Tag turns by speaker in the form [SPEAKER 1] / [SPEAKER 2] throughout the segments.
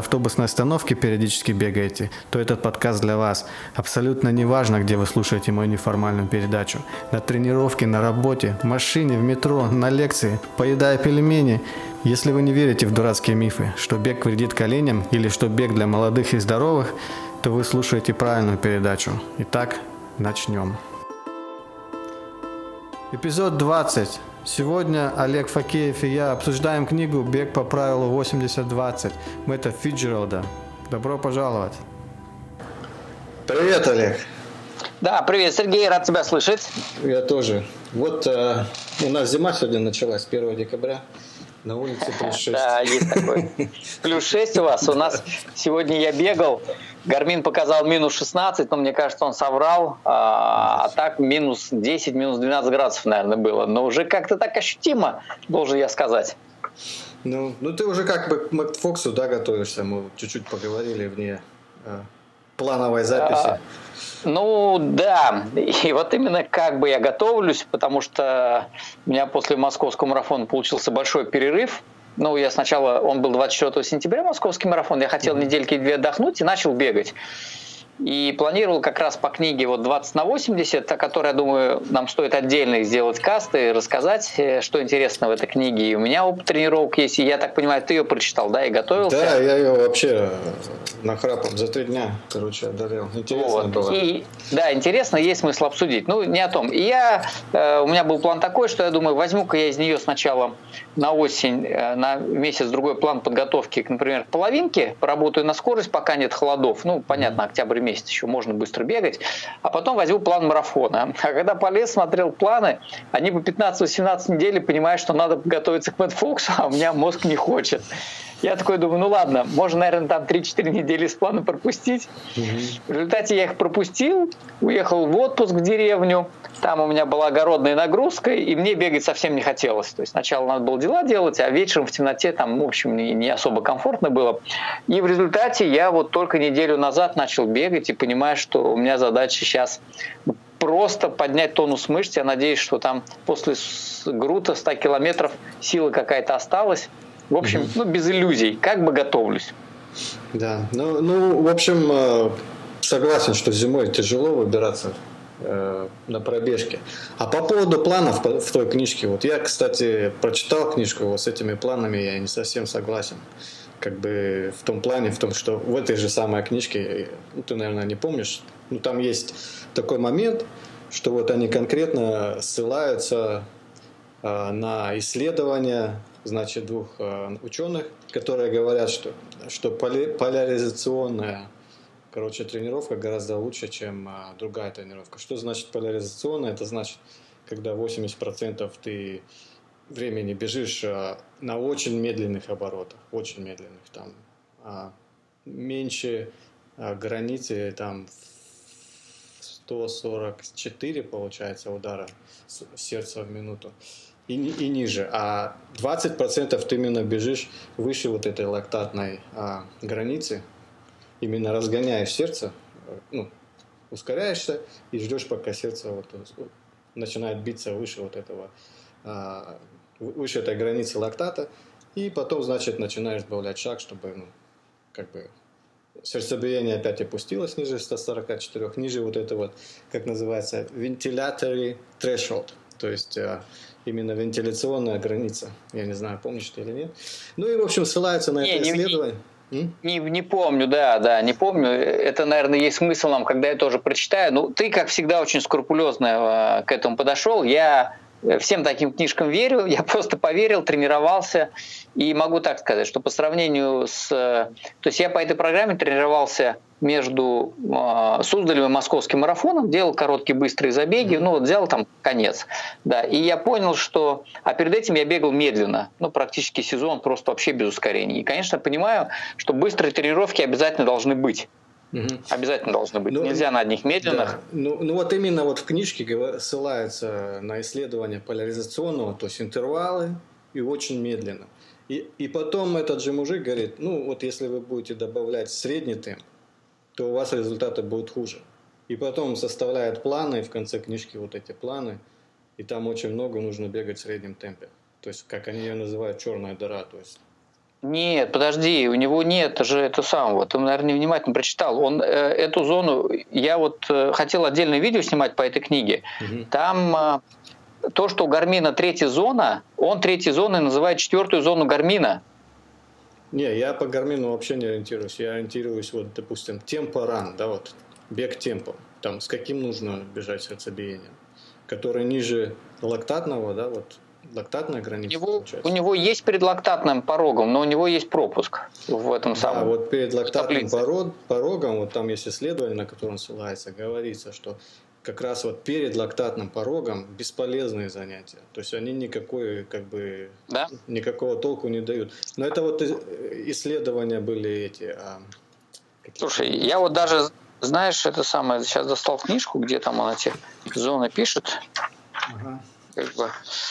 [SPEAKER 1] автобусной остановки периодически бегаете, то этот подкаст для вас. Абсолютно не важно, где вы слушаете мою неформальную передачу. На тренировке, на работе, в машине, в метро, на лекции, поедая пельмени. Если вы не верите в дурацкие мифы, что бег вредит коленям или что бег для молодых и здоровых, то вы слушаете правильную передачу. Итак, начнем. Эпизод 20. Сегодня Олег Факеев и я обсуждаем книгу «Бег по правилу 80-20» Мэтта Фиджералда. Добро пожаловать.
[SPEAKER 2] Привет, Олег.
[SPEAKER 3] Да, привет, Сергей, рад тебя слышать.
[SPEAKER 2] Я тоже. Вот э, у нас зима сегодня началась, 1 декабря. На улице плюс 6.
[SPEAKER 3] Да, есть такой. Плюс 6 у вас. У нас сегодня я бегал. Гармин показал минус 16, но мне кажется, он соврал. А, а так минус 10, минус 12 градусов, наверное, было. Но уже как-то так ощутимо, должен я сказать.
[SPEAKER 2] Ну, ну ты уже как бы к Макфоксу, да, готовишься. Мы чуть-чуть поговорили вне э, плановой записи. А,
[SPEAKER 3] ну да, и вот именно как бы я готовлюсь, потому что у меня после московского марафона получился большой перерыв. Ну, я сначала, он был 24 сентября, московский марафон, я хотел недельки две отдохнуть и начал бегать. И планировал как раз по книге вот 20 на 80, о которой, я думаю, нам стоит отдельно сделать касты и рассказать, э, что интересно в этой книге. И у меня опыт тренировок есть, и я так понимаю, ты ее прочитал, да, и готовился?
[SPEAKER 2] Да, я ее вообще нахрапом за три дня, короче, одолел. Интересно вот. было.
[SPEAKER 3] И, да, интересно, есть смысл обсудить. Ну, не о том. И я, э, у меня был план такой, что я думаю, возьму-ка я из нее сначала на осень, э, на месяц-другой план подготовки, например, половинки, поработаю на скорость, пока нет холодов. Ну, понятно, октябрь месяц еще можно быстро бегать. А потом возьму план марафона. А когда полез, смотрел планы, они по 15-18 недель понимают, что надо готовиться к Мэтт Фоксу, а у меня мозг не хочет. Я такой думаю, ну ладно, можно, наверное, там 3-4 недели с плана пропустить. Угу. В результате я их пропустил, уехал в отпуск в деревню, там у меня была огородная нагрузка, и мне бегать совсем не хотелось. То есть сначала надо было дела делать, а вечером в темноте там, в общем, не, не особо комфортно было. И в результате я вот только неделю назад начал бегать и понимаю, что у меня задача сейчас просто поднять тонус мышц. Я надеюсь, что там после грута 100 километров сила какая-то осталась. В общем, ну, без иллюзий, как бы готовлюсь.
[SPEAKER 2] Да, ну, ну в общем, э, согласен, что зимой тяжело выбираться э, на пробежке. А по поводу планов в той книжке, вот я, кстати, прочитал книжку, вот с этими планами я не совсем согласен. Как бы в том плане, в том, что в этой же самой книжке, ну, ты, наверное, не помнишь, ну, там есть такой момент, что вот они конкретно ссылаются э, на исследования значит, двух э, ученых, которые говорят, что, что поляризационная короче, тренировка гораздо лучше, чем э, другая тренировка. Что значит поляризационная? Это значит, когда 80% ты времени бежишь э, на очень медленных оборотах, очень медленных, там а меньше границы, там 144 получается удара сердца в минуту и, и ниже, а 20% ты именно бежишь выше вот этой лактатной а, границы, именно разгоняешь сердце, э, ну, ускоряешься и ждешь, пока сердце вот, начинает биться выше вот этого, а, выше этой границы лактата, и потом, значит, начинаешь добавлять шаг, чтобы, ну, как бы сердцебиение опять опустилось ниже 144, ниже вот это вот, как называется, ventilatory threshold, то есть а, именно вентиляционная граница. Я не знаю, помнишь ты или нет. Ну и, в общем, ссылаются на не, это исследование.
[SPEAKER 3] Не, не, не помню, да, да, не помню. Это, наверное, есть смысл нам, когда я тоже прочитаю. Ну, ты, как всегда, очень скрупулезно э, к этому подошел. Я всем таким книжкам верю, я просто поверил, тренировался, и могу так сказать, что по сравнению с... То есть я по этой программе тренировался между э, Суздалем и Московским марафоном, делал короткие быстрые забеги, ну вот взял там конец, да, и я понял, что, а перед этим я бегал медленно, ну практически сезон просто вообще без ссорений. И, конечно, понимаю, что быстрые тренировки обязательно должны быть. Угу. Обязательно должны быть. Ну, Нельзя на одних медленных. Да.
[SPEAKER 2] Ну, ну вот именно вот в книжке ссылается на исследование поляризационного, то есть интервалы и очень медленно. И, и потом этот же мужик говорит, ну вот если вы будете добавлять средний темп, то у вас результаты будут хуже. И потом составляет планы, и в конце книжки вот эти планы, и там очень много нужно бегать в среднем темпе. То есть, как они ее называют, черная дыра. То есть
[SPEAKER 3] нет, подожди, у него нет же это самого. Ты, наверное, невнимательно прочитал. Он э, эту зону, я вот э, хотел отдельное видео снимать по этой книге. Угу. Там э, то, что у Гармина третья зона, он третьей зоной называет четвертую зону Гармина.
[SPEAKER 2] Не, я по Гармину вообще не ориентируюсь. Я ориентируюсь, вот, допустим, темпо ран, да, вот, бег темпом. Там, с каким нужно бежать сердцебиением. Который ниже лактатного, да, вот, лактатная граница.
[SPEAKER 3] У него, у него есть перед лактатным порогом, но у него есть пропуск в этом
[SPEAKER 2] да,
[SPEAKER 3] самом.
[SPEAKER 2] вот перед лактатным порог, порогом, вот там есть исследование, на котором ссылается, говорится, что как раз вот перед лактатным порогом бесполезные занятия. То есть они никакой, как бы, да? никакого толку не дают. Но это вот исследования были эти. А,
[SPEAKER 3] Слушай, я вот даже, знаешь, это самое, сейчас достал книжку, где там он эти зоны пишет. Ага как бы.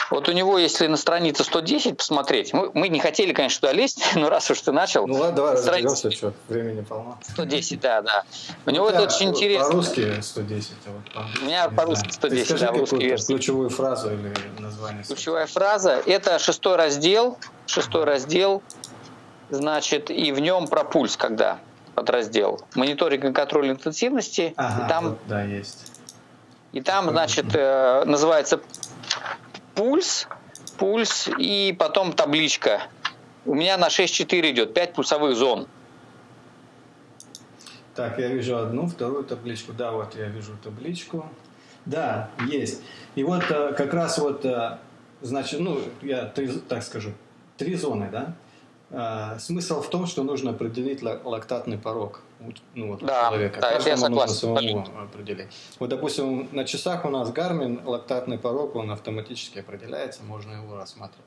[SPEAKER 3] Вот у него, если на странице 110 посмотреть, мы, мы не хотели, конечно, туда лезть, но раз уж ты начал.
[SPEAKER 2] Ну ладно, давай страница... разберемся, что времени полно.
[SPEAKER 3] 110, да, да. У него это очень интересно.
[SPEAKER 2] По-русски 110, а вот
[SPEAKER 3] по У меня по-русски 110, скажи да, в русской
[SPEAKER 2] версии. ключевую фразу или название.
[SPEAKER 3] Ключевая фраза – это шестой раздел, шестой раздел, значит, и в нем про пульс, когда подраздел. Мониторинг и контроль интенсивности.
[SPEAKER 2] Ага, и там, вот, да, есть.
[SPEAKER 3] И там, значит, э, называется пульс, пульс и потом табличка. У меня на 6.4 идет, 5 пульсовых зон.
[SPEAKER 2] Так, я вижу одну, вторую табличку. Да, вот я вижу табличку. Да, есть. И вот э, как раз вот, э, значит, ну, я так скажу, три зоны, да? А, смысл в том, что нужно определить лактатный порог ну, вот, да, человека. Да, Каждому это я нужно самому определить. Вот, допустим, на часах у нас Garmin лактатный порог, он автоматически определяется, можно его рассматривать.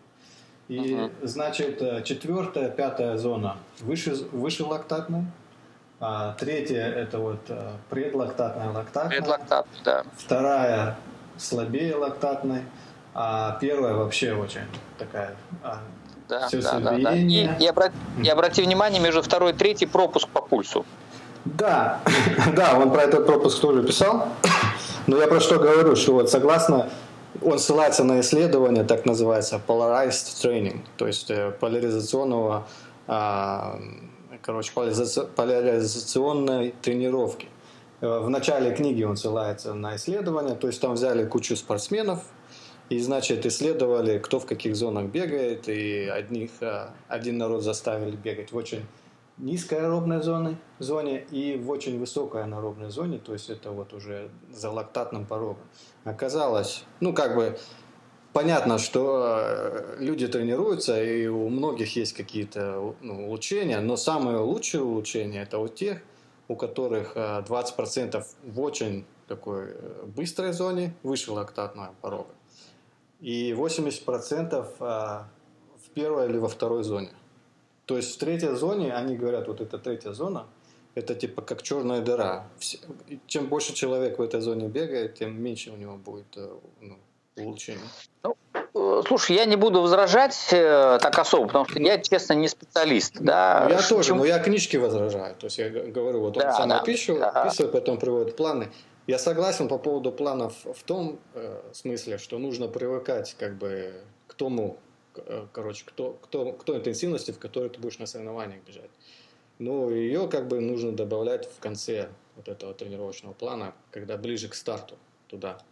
[SPEAKER 2] И, угу. значит, э, четвертая, пятая зона выше, выше лактатной, а третья это вот э, предлактатная лактатная.
[SPEAKER 3] Предлактат, да.
[SPEAKER 2] Вторая слабее лактатной, а первая вообще очень такая а,
[SPEAKER 3] да, да, да, да. И, и, обрати, и обрати внимание, между второй и третьей пропуск по пульсу.
[SPEAKER 2] Да, да, он про этот пропуск тоже писал. Но я про что говорю, что вот согласно, он ссылается на исследование, так называется, polarized training, то есть э, поляризационного, а, короче, поляризационной тренировки. Э, в начале книги он ссылается на исследование, то есть там взяли кучу спортсменов, и, значит, исследовали, кто в каких зонах бегает, и одних, а, один народ заставили бегать в очень низкой аэробной зоне, зоне и в очень высокой аэробной зоне, то есть это вот уже за лактатным порогом. Оказалось, ну как бы понятно, что а, люди тренируются, и у многих есть какие-то ну, улучшения, но самое лучшее улучшение это у тех, у которых 20% а, в очень такой э, быстрой зоне выше лактатного порога и 80% а, в первой или во второй зоне. То есть в третьей зоне, они говорят, вот эта третья зона, это типа как черная дыра. Чем больше человек в этой зоне бегает, тем меньше у него будет э, ну, улучшений.
[SPEAKER 3] Ну, э, слушай, я не буду возражать э, так особо, потому что я, честно, не специалист. Да?
[SPEAKER 2] Я Почему? тоже, но я книжки возражаю. То есть я говорю, вот он да, сам да, опишет, да. описывает, потом приводит планы. Я согласен по поводу планов в том э, смысле, что нужно привыкать как бы к тому, короче, кто, кто, кто интенсивности, в которой ты будешь на соревнованиях бежать. Но ее как бы нужно добавлять в конце вот этого тренировочного плана, когда ближе к старту туда.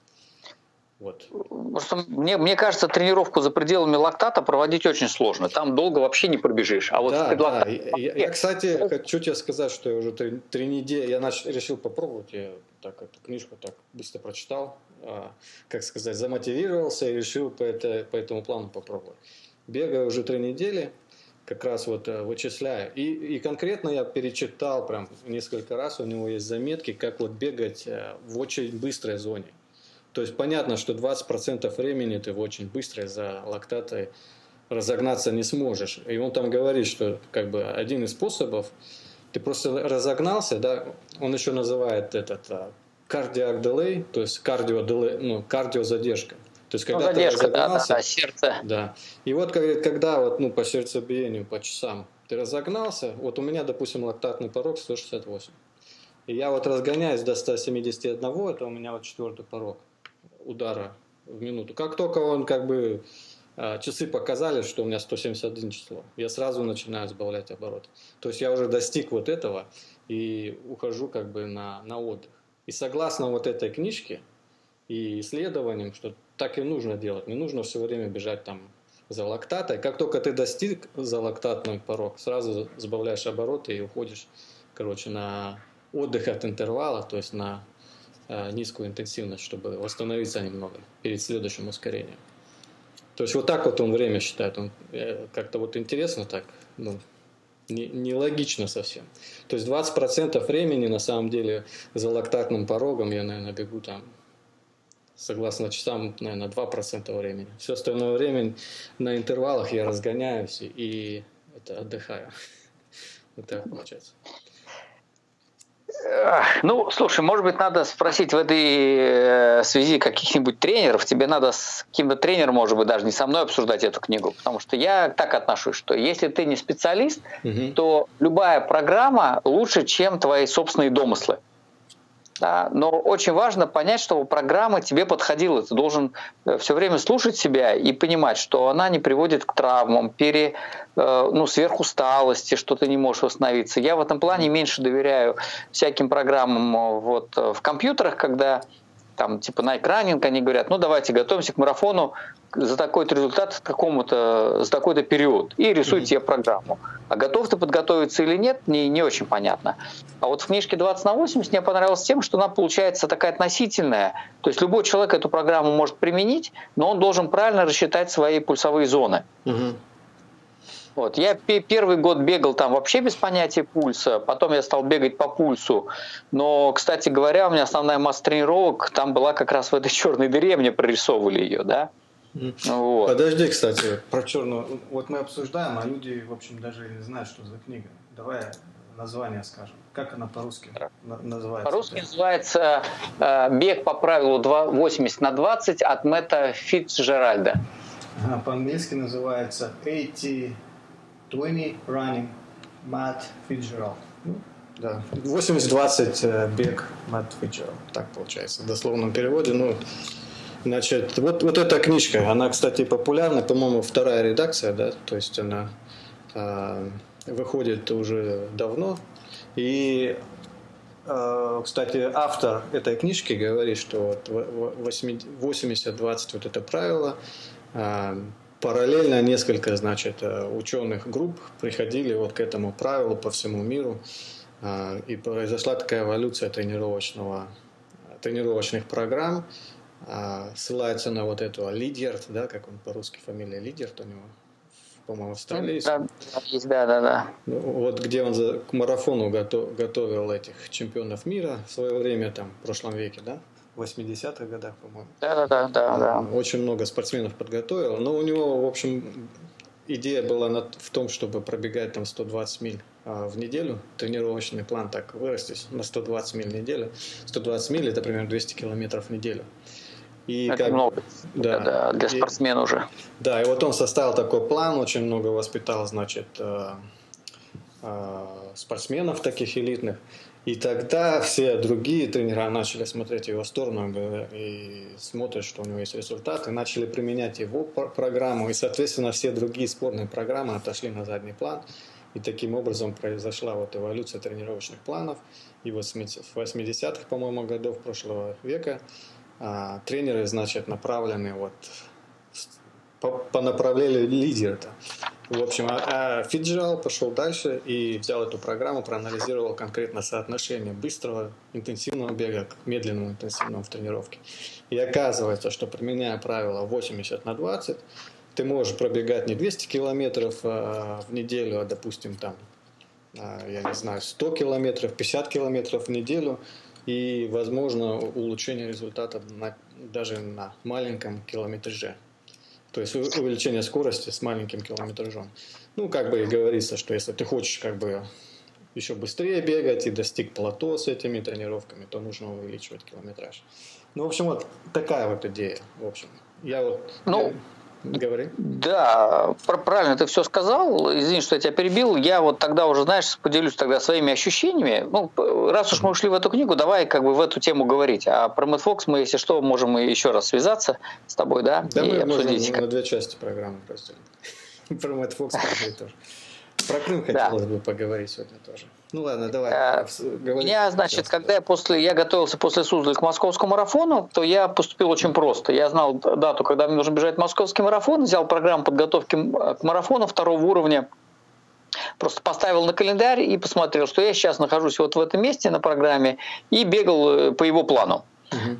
[SPEAKER 3] Вот. Просто мне, мне кажется, тренировку за пределами лактата проводить очень сложно. Там долго вообще не пробежишь. А вот
[SPEAKER 2] да, да. Я, я, кстати, хочу тебе сказать, что я уже три, три недели, я начал, решил попробовать, я так эту книжку так быстро прочитал, а, как сказать, замотивировался и решил по, это, по этому плану попробовать. Бегаю уже три недели, как раз вот э, вычисляю. И, и конкретно я перечитал прям несколько раз, у него есть заметки, как вот бегать э, в очень быстрой зоне. То есть понятно, что 20% времени ты в очень быстро за лактатой разогнаться не сможешь. И он там говорит, что как бы один из способов, ты просто разогнался, да, он еще называет этот кардиак делей, то есть кардио делей, ну, кардио задержка. То есть когда ну, задержка, ты разогнался, да, да, да, сердце. Да. И вот когда вот, ну, по сердцебиению, по часам ты разогнался, вот у меня, допустим, лактатный порог 168. И я вот разгоняюсь до 171, это у меня вот четвертый порог удара в минуту. Как только он как бы а, часы показали, что у меня 171 число, я сразу начинаю сбавлять обороты. То есть я уже достиг вот этого и ухожу как бы на, на отдых. И согласно вот этой книжке и исследованиям, что так и нужно делать, не нужно все время бежать там за лактатой. Как только ты достиг за лактатный порог, сразу сбавляешь обороты и уходишь, короче, на отдых от интервала, то есть на низкую интенсивность, чтобы восстановиться немного перед следующим ускорением. То есть вот так вот он время считает. Он э, как-то вот интересно так, ну, нелогично не совсем. То есть 20% времени на самом деле за лактатным порогом я, наверное, бегу там согласно часам, наверное, 2% времени. Все остальное время на интервалах я разгоняюсь и это отдыхаю. Вот так получается.
[SPEAKER 3] Ну, слушай, может быть, надо спросить в этой э, связи каких-нибудь тренеров. Тебе надо с каким-то тренером, может быть, даже не со мной обсуждать эту книгу. Потому что я так отношусь, что если ты не специалист, угу. то любая программа лучше, чем твои собственные домыслы. Да? Но очень важно понять, чтобы программа тебе подходила. Ты должен э, все время слушать себя и понимать, что она не приводит к травмам, пере, э, ну, сверхусталости, что ты не можешь восстановиться. Я в этом плане меньше доверяю всяким программам э, вот, в компьютерах, когда там типа на экране они говорят, ну давайте готовимся к марафону за такой-то результат какому-то, за такой-то период и рисуйте mm-hmm. программу. А готов ты подготовиться или нет, не, не очень понятно. А вот в книжке 20 на 80 мне понравилось тем, что она получается такая относительная. То есть любой человек эту программу может применить, но он должен правильно рассчитать свои пульсовые зоны. Mm-hmm. Вот. Я первый год бегал там вообще без понятия пульса, потом я стал бегать по пульсу. Но, кстати говоря, у меня основная масса тренировок там была как раз в этой черной дыре, мне прорисовывали ее, да.
[SPEAKER 2] Вот. Подожди, кстати, про черную. Вот мы обсуждаем, а люди, в общем, даже не знают, что за книга. Давай название скажем. Как она по-русски называется?
[SPEAKER 3] По-русски да? называется э, «Бег по правилу 2, 80 на 20» от Мэтта Фитцджеральда.
[SPEAKER 2] А, по-английски называется «80 20 running Matt Fitzgerald. Ну, да. 80-20 э, бег Мэтт Фиджеральд. Так получается в дословном переводе. Ну, значит, вот, вот эта книжка, она, кстати, популярна, по-моему, вторая редакция, да, то есть она э, выходит уже давно. И, э, кстати, автор этой книжки говорит, что вот 80-20 вот это правило, э, параллельно несколько, значит, э, ученых групп приходили вот к этому правилу по всему миру, э, и произошла такая эволюция тренировочного, тренировочных программ, э, ссылается на вот этого Лидерт, да, как он по-русски фамилия Лидерт у него, по-моему. Да, есть, да, да, да. Вот где он за, к марафону готов, готовил этих чемпионов мира в свое время, там, в прошлом веке, да? 80-х годах, по-моему.
[SPEAKER 3] Да, да, да, да.
[SPEAKER 2] Очень много спортсменов подготовил. Но у него, в общем, идея была в том, чтобы пробегать там 120 миль а, в неделю. Тренировочный план так вырастет на 120 миль в неделю. 120 миль это примерно 200 километров в неделю.
[SPEAKER 3] И это как, много да, да, для спортсмена и, уже.
[SPEAKER 2] Да, и вот он составил такой план, очень много воспитал, значит, э, э, спортсменов таких элитных. И тогда все другие тренера начали смотреть в его сторону и смотрят, что у него есть результаты, начали применять его программу, и, соответственно, все другие спортные программы отошли на задний план. И таким образом произошла вот эволюция тренировочных планов. И вот с 80-х, по-моему, годов прошлого века а тренеры, значит, направлены вот по, по направлению лидера-то. В общем, а, Фиджал пошел дальше и взял эту программу, проанализировал конкретно соотношение быстрого интенсивного бега к медленному интенсивному в тренировке. И оказывается, что применяя правило 80 на 20, ты можешь пробегать не 200 километров а, в неделю, а, допустим, там, а, я не знаю, 100 километров, 50 километров в неделю, и, возможно, улучшение результата на, даже на маленьком километраже. То есть увеличение скорости с маленьким километражом. Ну, как бы и говорится, что если ты хочешь как бы еще быстрее бегать и достиг плато с этими тренировками, то нужно увеличивать километраж. Ну, в общем, вот такая вот идея. В общем, я вот...
[SPEAKER 3] Ну,
[SPEAKER 2] я Говори.
[SPEAKER 3] Да, правильно ты все сказал. Извини, что я тебя перебил. Я вот тогда уже, знаешь, поделюсь тогда своими ощущениями. Ну, раз уж мы ушли в эту книгу, давай как бы в эту тему говорить. А про Мэтт Фокс мы, если что, можем еще раз связаться с тобой, да?
[SPEAKER 2] Да, и мы обсудить. можем на две части программы разделить. Про Мэтт Фокс тоже. Про Крым хотелось бы поговорить сегодня тоже. Ну ладно, давай. А,
[SPEAKER 3] говори. Я, значит, когда я после, я готовился после Суздали к московскому марафону, то я поступил очень просто. Я знал дату, когда мне нужно бежать московский марафон, взял программу подготовки к марафону второго уровня, Просто поставил на календарь и посмотрел, что я сейчас нахожусь вот в этом месте на программе и бегал э, по его плану.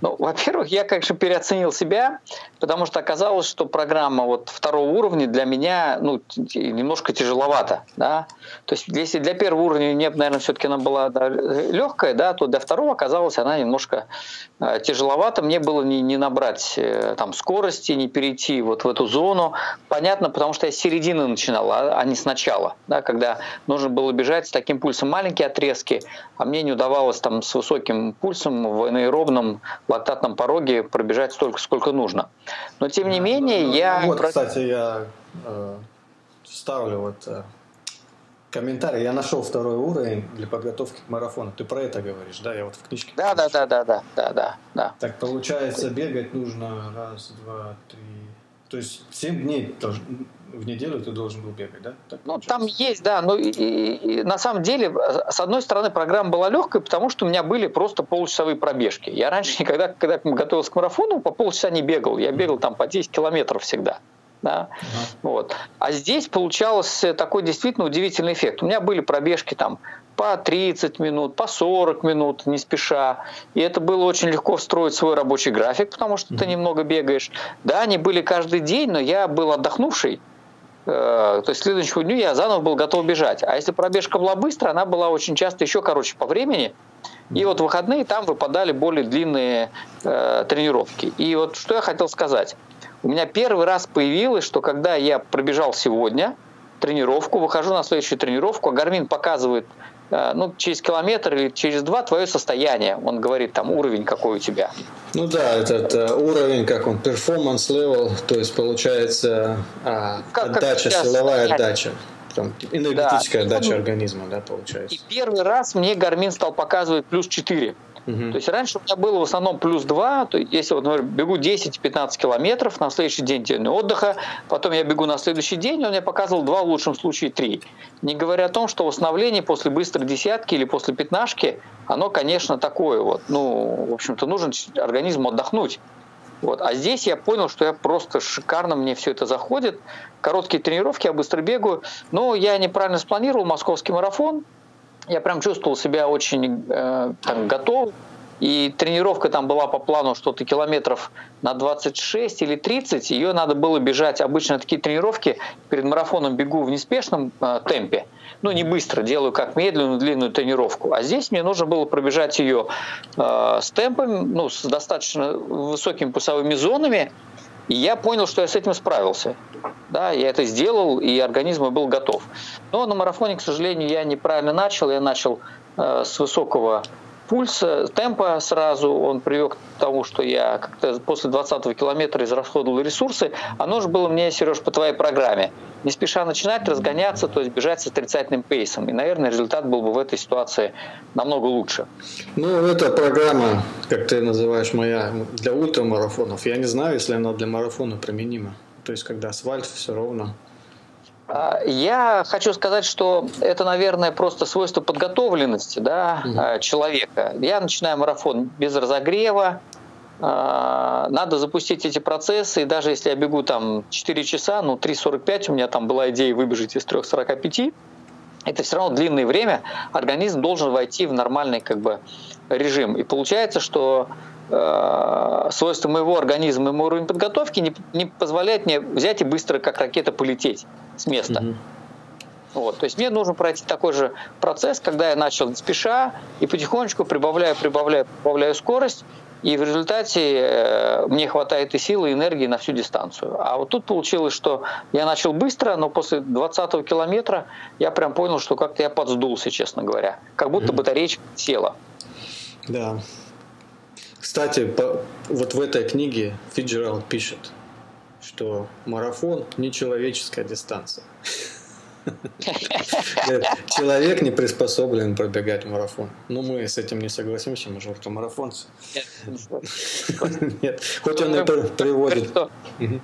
[SPEAKER 3] Ну, во-первых, я, конечно, переоценил себя, потому что оказалось, что программа вот второго уровня для меня ну, немножко тяжеловата. Да? То есть, если для первого уровня мне, наверное, все-таки она была да, легкая, да, то для второго оказалось она немножко э, тяжеловата. Мне было не, не набрать э, там скорости, не перейти вот в эту зону. Понятно, потому что я с середины начинал, а, а не сначала, да, когда нужно было бежать с таким пульсом маленькие отрезки, а мне не удавалось там с высоким пульсом в анаэробном лактатном пороге пробежать столько, сколько нужно. Но тем не менее ну, я...
[SPEAKER 2] Вот, кстати, я э, ставлю вот э, комментарий. Я нашел второй уровень для подготовки к марафону. Ты про это говоришь, да? Я вот в книжке.
[SPEAKER 3] Да, да, да, да, да, да, да, да.
[SPEAKER 2] Так получается, бегать нужно раз, два, три. То есть 7 дней тоже в неделю ты должен был бегать, да?
[SPEAKER 3] Так ну, там есть, да. Но и, и, и, на самом деле, с одной стороны, программа была легкой, потому что у меня были просто получасовые пробежки. Я раньше никогда, когда готовился к марафону, по полчаса не бегал. Я бегал там по 10 километров всегда. Да? Uh-huh. Вот. А здесь получался такой действительно удивительный эффект. У меня были пробежки там по 30 минут, по 40 минут, не спеша. И это было очень легко встроить в свой рабочий график, потому что mm-hmm. ты немного бегаешь. Да, они были каждый день, но я был отдохнувший. Э, то есть следующему дню я заново был готов бежать. А если пробежка была быстрая, она была очень часто еще короче по времени. И вот в выходные там выпадали более длинные э, тренировки. И вот что я хотел сказать. У меня первый раз появилось, что когда я пробежал сегодня тренировку, выхожу на следующую тренировку, а Гармин показывает ну, через километр или через два твое состояние. Он говорит там уровень какой у тебя.
[SPEAKER 2] Ну да, этот uh, уровень, как он, performance level, то есть получается uh, как, отдача, как силовая состояние. отдача. Там, энергетическая да. отдача организма, да, получается.
[SPEAKER 3] И первый раз мне Гармин стал показывать плюс 4. То есть раньше у меня было в основном плюс 2, то есть если вот, например, бегу 10-15 километров, на следующий день день отдыха, потом я бегу на следующий день, он мне показывал 2, в лучшем случае 3. Не говоря о том, что восстановление после быстрой десятки или после пятнашки, оно, конечно, такое вот, ну, в общем-то, нужен организму отдохнуть. Вот. А здесь я понял, что я просто шикарно, мне все это заходит. Короткие тренировки, я быстро бегаю. Но я неправильно спланировал московский марафон, я прям чувствовал себя очень э, там, готов. И тренировка там была по плану что-то километров на 26 или 30. Ее надо было бежать. Обычно такие тренировки перед марафоном бегу в неспешном э, темпе. Ну, не быстро, делаю как медленную, длинную тренировку. А здесь мне нужно было пробежать ее э, с темпом, ну, с достаточно высокими пульсовыми зонами. И я понял, что я с этим справился. Да, я это сделал, и организм был готов. Но на марафоне, к сожалению, я неправильно начал. Я начал э, с высокого пульса, темпа сразу, он привел к тому, что я как-то после 20 километра израсходовал ресурсы, а нужно было мне, Сереж, по твоей программе. Не спеша начинать разгоняться, то есть бежать с отрицательным пейсом. И, наверное, результат был бы в этой ситуации намного лучше.
[SPEAKER 2] Ну, эта программа, как ты называешь, моя для ультрамарафонов. Я не знаю, если она для марафона применима. То есть, когда асфальт, все ровно.
[SPEAKER 3] А, я хочу сказать, что это, наверное, просто свойство подготовленности да, угу. человека. Я начинаю марафон без разогрева, надо запустить эти процессы, и даже если я бегу там 4 часа, ну 3.45, у меня там была идея выбежать из 3.45, это все равно длинное время, организм должен войти в нормальный как бы режим. И получается, что свойства моего организма и мой уровень подготовки не, не позволяет мне взять и быстро, как ракета, полететь с места. Mm-hmm. Вот, то есть мне нужно пройти такой же процесс, когда я начал спеша и потихонечку прибавляю, прибавляю, прибавляю скорость, и в результате э, мне хватает и силы, и энергии на всю дистанцию. А вот тут получилось, что я начал быстро, но после 20-го километра я прям понял, что как-то я подсдулся, честно говоря. Как будто батареечка села.
[SPEAKER 2] Да. Кстати, по, вот в этой книге Фиджералд пишет, что марафон – нечеловеческая дистанция. Человек не приспособлен пробегать марафон. Ну, мы с этим не согласимся, мы же ультрамарафонцы.
[SPEAKER 3] Нет, хоть он и приводит.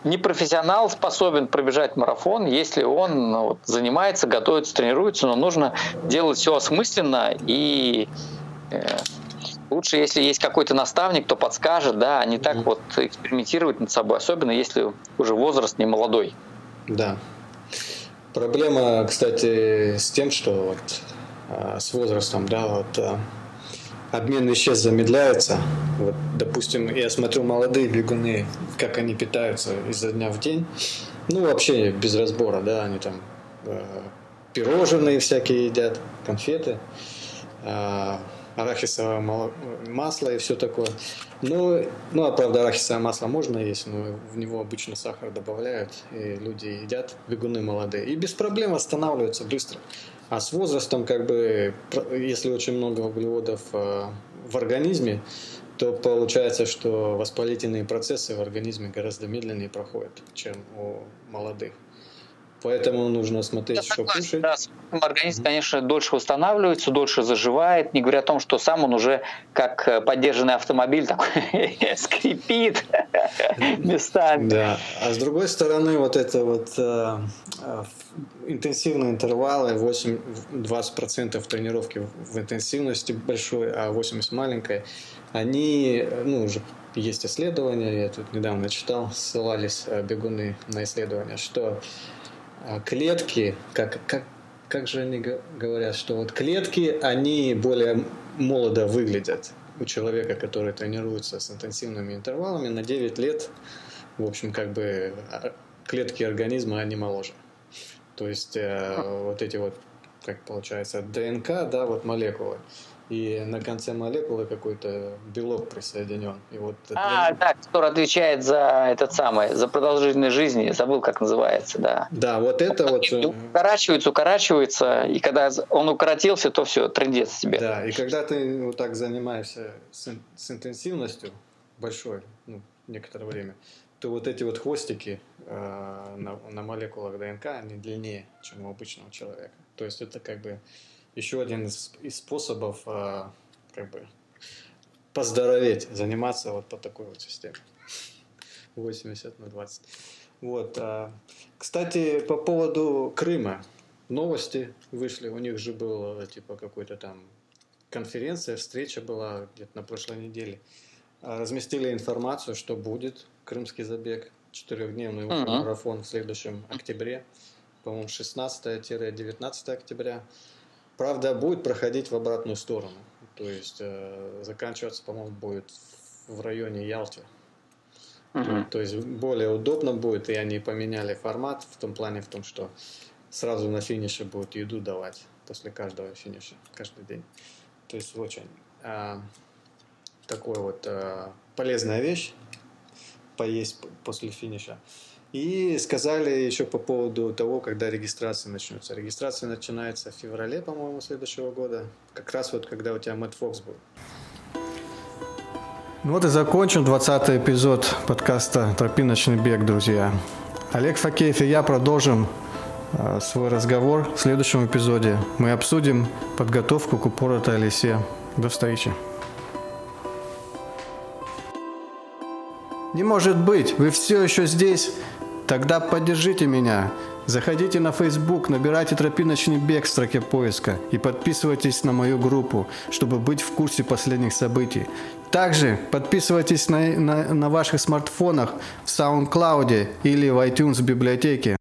[SPEAKER 3] Непрофессионал способен пробежать марафон, если он ну, занимается, готовится, тренируется, но нужно делать все осмысленно и э, лучше, если есть какой-то наставник, кто подскажет, да, а не так вот экспериментировать над собой, особенно если уже возраст не молодой.
[SPEAKER 2] Да, Проблема, кстати, с тем, что вот а, с возрастом, да, вот а, обмен веществ замедляется. Вот, допустим, я смотрю молодые бегуны, как они питаются изо дня в день. Ну, вообще без разбора, да, они там э, пирожные всякие едят, конфеты. Арахисовое масло и все такое. Ну, ну, а правда, арахисовое масло можно есть, но в него обычно сахар добавляют, и люди едят, бегуны молодые. И без проблем останавливаются быстро. А с возрастом, как бы, если очень много углеводов э, в организме, то получается, что воспалительные процессы в организме гораздо медленнее проходят, чем у молодых. Поэтому нужно смотреть, Я что согласен, кушать. Да,
[SPEAKER 3] организм, конечно, дольше восстанавливается, дольше заживает, не говоря о том, что сам он уже как э, поддержанный автомобиль такой скрипит местами.
[SPEAKER 2] Да. А с другой стороны, вот это вот э, э интенсивные интервалы, 8, 20% тренировки в интенсивности большой, а 80 маленькой, они, ну, уже есть исследования, я тут недавно читал, ссылались э, бегуны на исследования, что клетки, как, как, как же они говорят, что вот клетки, они более молодо выглядят у человека, который тренируется с интенсивными интервалами, на 9 лет, в общем, как бы а, клетки организма, они моложе. То есть э, вот эти вот, как получается, ДНК, да, вот молекулы, и на конце молекулы какой-то белок присоединен. И вот
[SPEAKER 3] а, для... да, который отвечает за этот самый, за продолжительность жизни, забыл, как называется, да.
[SPEAKER 2] Да, вот это вот...
[SPEAKER 3] Э, укорачивается, укорачивается, и когда он укоротился, то все, трендец тебе.
[SPEAKER 2] Да, и когда ты вот так занимаешься с, с интенсивностью большой, ну, некоторое время, то вот эти вот хвостики э, на, на молекулах ДНК, они длиннее, чем у обычного человека. То есть это как бы еще один из, из способов а, как бы поздороветь, заниматься вот по такой вот системе. 80 на 20. Вот. А, кстати, по поводу Крыма. Новости вышли. У них же был типа какой-то там конференция, встреча была где-то на прошлой неделе. А, разместили информацию, что будет крымский забег, четырехдневный uh-huh. марафон в следующем октябре, по-моему, 16-19 октября. Правда, будет проходить в обратную сторону. То есть э, заканчиваться, по-моему, будет в районе Ялты. Угу. То, то есть более удобно будет, и они поменяли формат в том плане, в том, что сразу на финише будут еду давать после каждого финиша, каждый день. То есть очень э, такой вот э, полезная вещь поесть после финиша. И сказали еще по поводу того, когда регистрация начнется. Регистрация начинается в феврале, по-моему, следующего года. Как раз вот когда у тебя Мэтт Фокс был.
[SPEAKER 1] Ну вот и закончим 20 эпизод подкаста «Тропиночный бег», друзья. Олег Факеев и я продолжим э, свой разговор в следующем эпизоде. Мы обсудим подготовку к упоротой лесе. До встречи. Не может быть, вы все еще здесь? Тогда поддержите меня.
[SPEAKER 2] Заходите на Facebook, набирайте «Тропиночный бег» в строке поиска и подписывайтесь на мою группу, чтобы быть в курсе последних событий. Также подписывайтесь на, на, на ваших смартфонах в SoundCloud или в iTunes библиотеке.